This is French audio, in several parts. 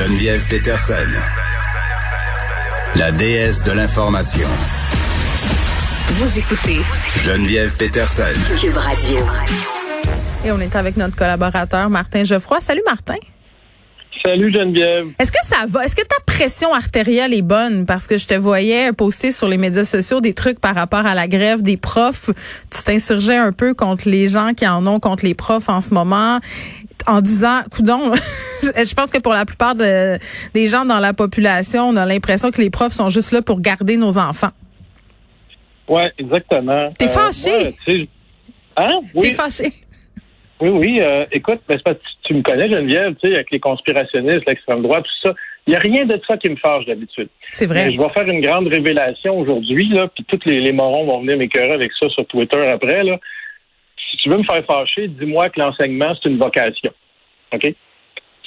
Geneviève Peterson, la déesse de l'information. Vous écoutez Geneviève Peterson. Cube Radio. Et on est avec notre collaborateur Martin Geoffroy. Salut Martin. Salut Geneviève. Est-ce que ça va? Est-ce que ta pression artérielle est bonne? Parce que je te voyais poster sur les médias sociaux des trucs par rapport à la grève des profs. Tu t'insurgeais un peu contre les gens qui en ont contre les profs en ce moment en disant, coudon, je pense que pour la plupart de, des gens dans la population, on a l'impression que les profs sont juste là pour garder nos enfants. Oui, exactement. T'es fâché? Euh, hein? Oui. T'es fâché? Oui, oui. Euh, écoute, ben, parce que tu me connais, Geneviève, tu sais, avec les conspirationnistes, l'extrême droite, tout ça. Il n'y a rien de ça qui me fâche d'habitude. C'est vrai. je vais faire une grande révélation aujourd'hui, là, puis tous les, les morons vont venir m'écœurer avec ça sur Twitter après, là. Si tu veux me faire fâcher, dis-moi que l'enseignement, c'est une vocation. OK?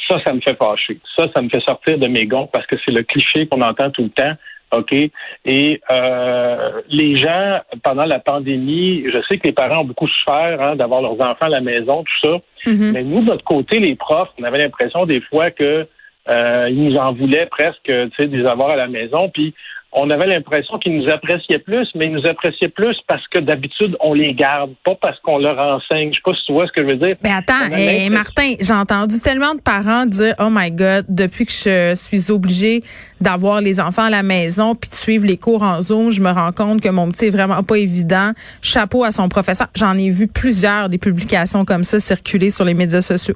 Ça, ça me fait fâcher. Ça, ça me fait sortir de mes gonds parce que c'est le cliché qu'on entend tout le temps. OK? Et euh, les gens, pendant la pandémie, je sais que les parents ont beaucoup souffert hein, d'avoir leurs enfants à la maison, tout ça. Mm-hmm. Mais nous, de notre côté, les profs, on avait l'impression des fois que euh, ils nous en voulaient presque, tu sais, des avoirs à la maison. Puis on avait l'impression qu'ils nous appréciaient plus, mais ils nous appréciaient plus parce que d'habitude, on les garde, pas parce qu'on leur enseigne. Je sais pas si tu vois ce que je veux dire. Mais attends, hey, Martin, j'ai entendu tellement de parents dire, oh my God, depuis que je suis obligée d'avoir les enfants à la maison puis de suivre les cours en Zoom, je me rends compte que mon petit est vraiment pas évident. Chapeau à son professeur. J'en ai vu plusieurs des publications comme ça circuler sur les médias sociaux.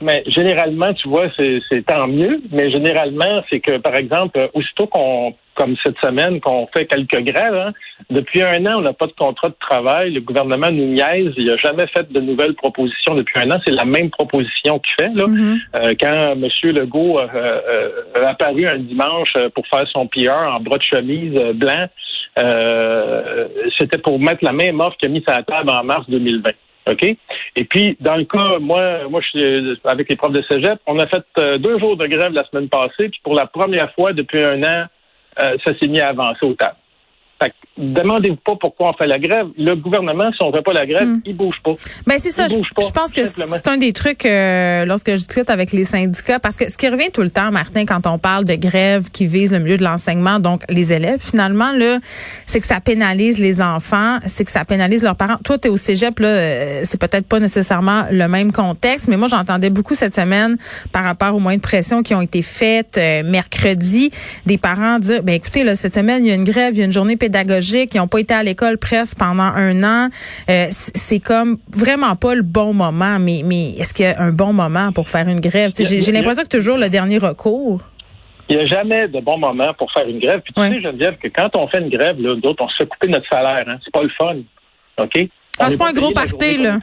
Mais généralement, tu vois, c'est tant mieux. Mais généralement, c'est que, par exemple, aussitôt qu'on, comme cette semaine, qu'on fait quelques grèves, hein, depuis un an, on n'a pas de contrat de travail. Le gouvernement nous niaise. Il n'a jamais fait de nouvelles propositions depuis un an. C'est la même proposition qu'il fait. Là. Euh, quand M. Legault euh, euh, a apparu un dimanche pour faire son PR en bras de chemise blanc, c'était pour mettre la même offre qu'il a mis sur la table en mars 2020. OK? Et puis, dans le cas, moi, moi, je suis avec les profs de cégep, on a fait euh, deux jours de grève la semaine passée, puis pour la première fois depuis un an, euh, ça s'est mis à avancer au table. Fait demandez-vous pas pourquoi on fait la grève. Le gouvernement, si on fait pas la grève, hmm. il bouge pas. Ben c'est ça. Je, pense que c'est un des trucs euh, lorsque je discute avec les syndicats, parce que ce qui revient tout le temps, Martin, quand on parle de grève qui vise le milieu de l'enseignement, donc les élèves, finalement là, c'est que ça pénalise les enfants, c'est que ça pénalise leurs parents. Toi, t'es au cégep là, euh, c'est peut-être pas nécessairement le même contexte, mais moi j'entendais beaucoup cette semaine par rapport aux moyens de pression qui ont été faites euh, mercredi, des parents dire, ben écoutez là, cette semaine il y a une grève, il y a une journée pédagogiques, qui n'ont pas été à l'école presque pendant un an. Euh, c'est comme vraiment pas le bon moment. Mais, mais est-ce qu'il y a un bon moment pour faire une grève? J'ai l'impression que toujours le dernier recours. Il n'y a jamais de bon moment pour faire une grève. Puis tu sais, Geneviève, que quand on fait une grève, d'autres, on se fait couper notre salaire. Hein. C'est pas le fun. OK? Ah, c'est pas un gros party, là.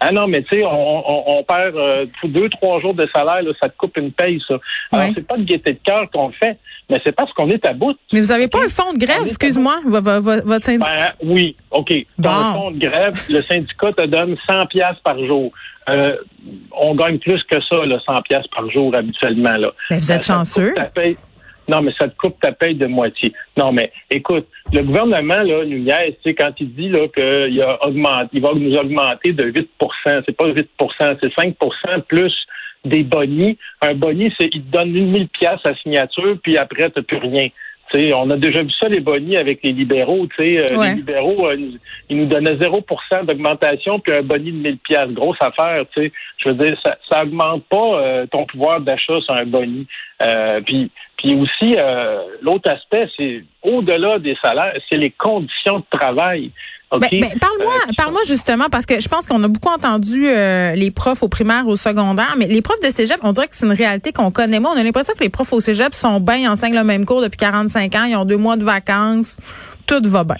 Ah non, mais tu sais, on, perd euh, deux, trois jours de salaire, là, ça te coupe une paye, ça. Alors, c'est pas de gaieté de cœur qu'on fait, mais c'est parce qu'on est à bout. Mais vous avez pas un fonds de grève, excuse-moi, votre syndicat? Ben, oui, OK. Dans un fonds de grève, le syndicat te donne 100 pièces par jour. Euh, on gagne plus que ça, là, 100 pièces par jour habituellement. Là. Mais ben, vous êtes euh, chanceux. Non, mais ça te coupe ta paye de moitié. Non, mais écoute, le gouvernement, là, nous sais, quand il dit là qu'il a augmenté, il va nous augmenter de 8% c'est pas 8% c'est 5% plus des bonnies. Un boni, c'est il te donne une mille pièces à signature, puis après, tu plus rien. sais, on a déjà vu ça, les bonnies, avec les libéraux. sais, euh, Les libéraux, euh, ils nous donnaient 0% d'augmentation, puis un boni de 1000 pièces Grosse affaire. sais. Je veux dire, ça ça augmente pas euh, ton pouvoir d'achat sur un boni. puis puis aussi, euh, l'autre aspect, c'est au-delà des salaires, c'est les conditions de travail. Ben, ben, parle-moi, euh, parle-moi justement parce que je pense qu'on a beaucoup entendu euh, les profs au primaire, au secondaire, mais les profs de cégep, on dirait que c'est une réalité qu'on connaît moins. On a l'impression que les profs au cégep sont bien, ils enseignent le même cours depuis 45 ans, ils ont deux mois de vacances, tout va bien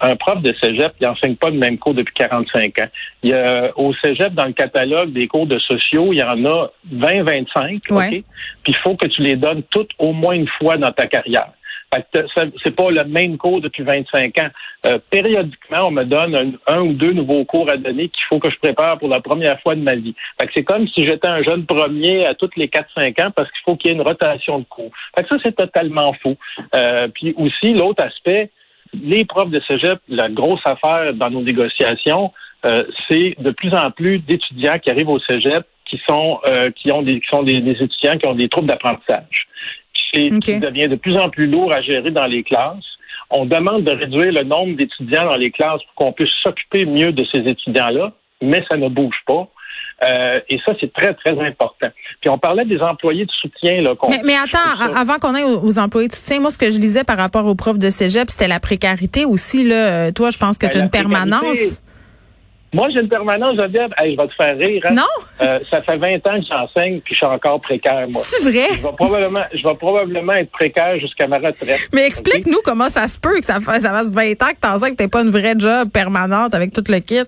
un prof de cégep, il n'enseigne pas le même cours depuis 45 ans. Il y a, au cégep, dans le catalogue des cours de sociaux, il y en a 20, 25, Puis il faut que tu les donnes toutes au moins une fois dans ta carrière. C'est pas le même cours depuis 25 ans. Euh, périodiquement, on me donne un, ou deux nouveaux cours à donner qu'il faut que je prépare pour la première fois de ma vie. c'est comme si j'étais un jeune premier à toutes les 4-5 ans parce qu'il faut qu'il y ait une rotation de cours. Fait ça, c'est totalement faux. Euh, puis aussi, l'autre aspect, les profs de cégep, la grosse affaire dans nos négociations, euh, c'est de plus en plus d'étudiants qui arrivent au cégep qui sont euh, qui ont des qui sont des, étudiants qui ont des troubles d'apprentissage. C'est qui devient de plus en plus lourd à gérer dans les classes. On demande de réduire le nombre d'étudiants dans les classes pour qu'on puisse s'occuper mieux de ces étudiants-là, mais ça ne bouge pas. Euh, et ça, c'est très, très important. Puis on parlait des employés de soutien. Là, mais, mais, attends, avant qu'on aille aux, employés de soutien, moi, ce que je lisais par rapport aux profs de cégep, c'était la précarité aussi. Là. Euh, toi, je pense que ben, tu as une permanence. Moi, j'ai une permanence, je vais je vais te faire rire. Hein. Non? Euh, ça fait 20 ans que j'enseigne, puis je suis encore précaire, moi. C'est vrai? Je vais probablement, je vais probablement être précaire jusqu'à ma retraite. Mais explique-nous comment ça se peut que ça, fasse, ça fasse 20 ans que t'enseignes, que t'es pas une vraie job permanente avec tout le kit.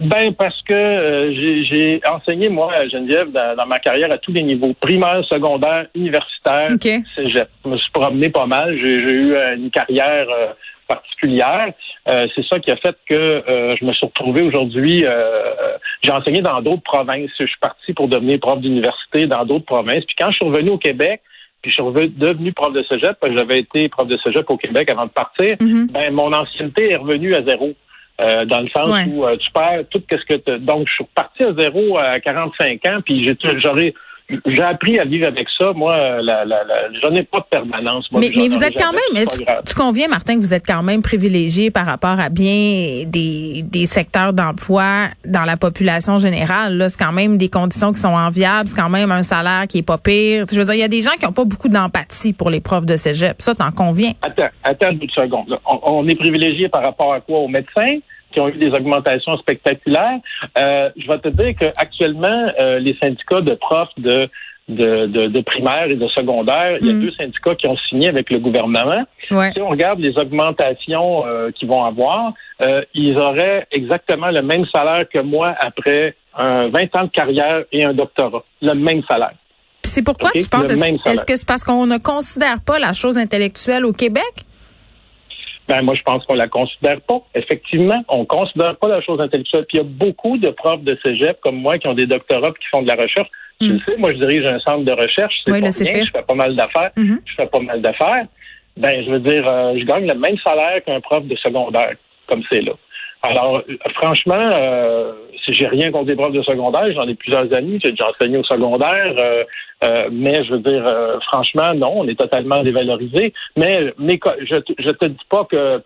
Ben parce que euh, j'ai enseigné moi à Geneviève dans, ma carrière à tous les niveaux primaire, secondaire, universitaire, cégep. Je me suis promené pas mal. J'ai eu euh, une carrière euh, particulière. c'est ça qui a fait que je me suis retrouvé aujourd'hui. j'ai enseigné dans d'autres provinces. Je suis parti pour devenir prof d'université dans d'autres provinces. Puis quand je suis revenu au Québec, puis je suis devenu prof de cégep, parce que j'avais été prof de cégep au Québec avant de partir, mm-hmm. ben mon ancienneté est revenue à zéro. Euh, dans le sens où euh, tu perds tout ce que tu... Donc, je suis reparti à zéro à 45 ans, puis j'aurais j'ai appris à vivre avec ça. Moi, la, la, la, j'en ai pas de permanence. mais, mais vous êtes quand même, tu, conviens, Martin, que vous êtes quand même privilégié par rapport à bien des, des secteurs d'emploi dans la population générale. Là, c'est quand même des conditions qui sont enviables. C'est quand même un salaire qui est pas pire. Je veux dire, il y a des gens qui ont pas beaucoup d'empathie pour les profs de cégep. Ça, t'en conviens? Attends, attends une seconde. On, on est privilégié par rapport à quoi? Aux médecins? Qui ont eu des augmentations spectaculaires. Euh, je vais te dire qu'actuellement, euh, les syndicats de profs de de, de, primaire et de secondaire, il y a mm. deux syndicats qui ont signé avec le gouvernement. Si on regarde les augmentations euh, qu'ils vont avoir, euh, ils auraient exactement le même salaire que moi après un 20 ans de carrière et un doctorat. Le même salaire. C'est pourquoi tu penses, est-ce que c'est parce qu'on ne considère pas la chose intellectuelle au Québec? Ben moi, je pense qu'on la considère pas. Effectivement, on considère pas la chose intellectuelle. Puis il y a beaucoup de profs de cégep comme moi qui ont des doctorats qui font de la recherche. Tu hmm. sais, moi, je dirige un centre de recherche. C'est pas je fais pas mal d'affaires. Mm-hmm. Je fais pas mal d'affaires. Ben, je veux dire, euh, je gagne le même salaire qu'un prof de secondaire, comme c'est là. Alors, franchement, euh, si j'ai rien contre les profs de secondaire, j'en ai plusieurs amis, j'ai déjà enseigné au secondaire, euh, euh, mais je veux dire, franchement, non, on est totalement dévalorisé. Mais mes je, je te dis pas que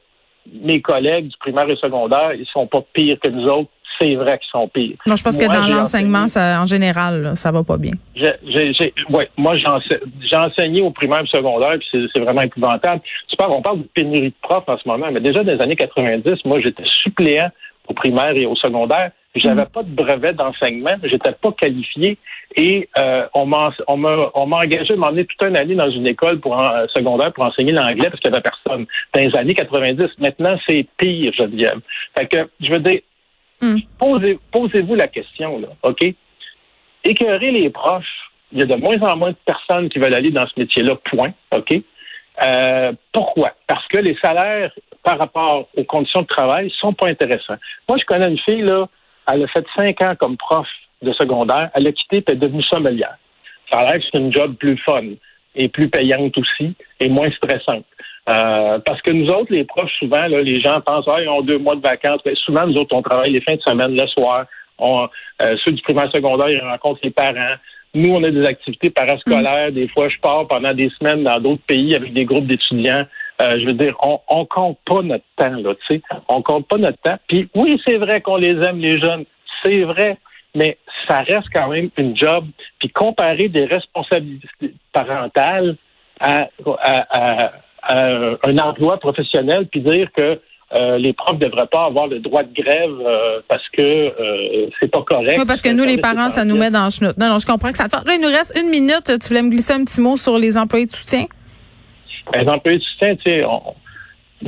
mes collègues du primaire et secondaire, ils sont pas pires que nous autres c'est vrai qu'ils sont pires. Non, je pense que dans l'enseignement, en général, ça va pas bien. ouais, moi, j'ai enseigné au primaire et secondaire, puis c'est vraiment épouvantable. Tu parles, on parle de pénurie de profs en ce moment, mais déjà dans les années 90, moi, j'étais suppléant au primaire et au secondaire. J'avais mm. pas de brevet d'enseignement, j'étais pas qualifié et euh, on m'a on m'a engagé de m'emmener toute une année dans une école pour secondaire pour enseigner l'anglais parce qu'il y avait personne. Dans les années 90, maintenant c'est pire, je dirais. Fait que je veux dire, Hmm. Posez, posez-vous la question, là, OK? Écœurer les proches, il y a de moins en moins de personnes qui veulent aller dans ce métier-là, point, OK? Euh, pourquoi? Parce que les salaires par rapport aux conditions de travail sont pas intéressants. Moi, je connais une fille, là, elle a fait cinq ans comme prof de secondaire, elle a quitté et est devenue sommelière. Ça a c'est une job plus fun et plus payante aussi et moins stressante. Euh, parce que nous autres, les profs, souvent, là, les gens pensent, ah, ils ont deux mois de vacances. Mais souvent, nous autres, on travaille les fins de semaine, le soir. On, euh, ceux du primaire secondaire, ils rencontrent les parents. Nous, on a des activités parascolaires. Des fois, je pars pendant des semaines dans d'autres pays avec des groupes d'étudiants. Euh, je veux dire, on, on compte pas notre temps, là, tu sais. On compte pas notre temps. Puis oui, c'est vrai qu'on les aime, les jeunes. C'est vrai. Mais ça reste quand même une job. Puis comparer des responsabilités parentales à, à euh, un emploi professionnel puis dire que euh, les profs ne devraient pas avoir le droit de grève euh, parce que c'est pas correct. Oui, parce que nous, les parents, ça nous met dans le chenoute. Non, non, je comprends que ça te fait. il nous reste une minute. Tu voulais me glisser un petit mot sur les employés de soutien? Ben, les employés de soutien, tu sais, on,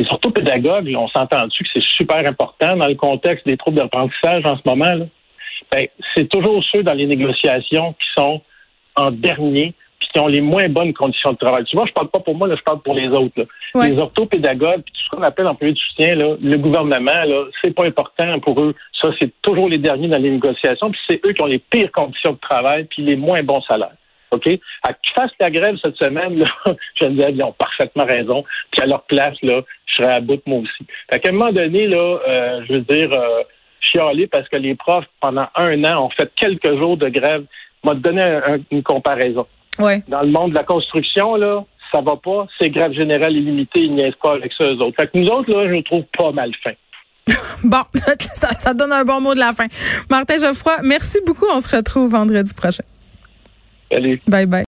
surtout pédagogues, on s'entend-tu que c'est super important dans le contexte des troubles d'apprentissage en ce moment? Là? Ben, c'est toujours ceux dans les négociations qui sont en dernier qui ont les moins bonnes conditions de travail. Tu vois, je parle pas pour moi, là, je parle pour les autres. Les orthopédagogues, tout ce qu'on appelle employés de soutien, là, le gouvernement, là, c'est pas important pour eux. Ça, c'est toujours les derniers dans les négociations, puis c'est eux qui ont les pires conditions de travail, puis les moins bons salaires. OK? À qu'ils fassent la grève cette semaine, là, je me disais, ils ont parfaitement raison. Puis à leur place, là, je serais à bout de moi aussi. Fait qu'à un moment donné, là, euh, je veux dire, euh, chialer parce que les profs, pendant un an, ont fait quelques jours de grève. M'a donné une comparaison. Ouais. Dans le monde de la construction, là, ça va pas. C'est grève générale illimitée, ils niaisent pas avec ça, eux autres. Fait que nous autres, là, je nous trouve pas mal fin. bon, ça, ça donne un bon mot de la fin. Martin Geoffroy, merci beaucoup. On se retrouve vendredi prochain. Salut. Bye bye.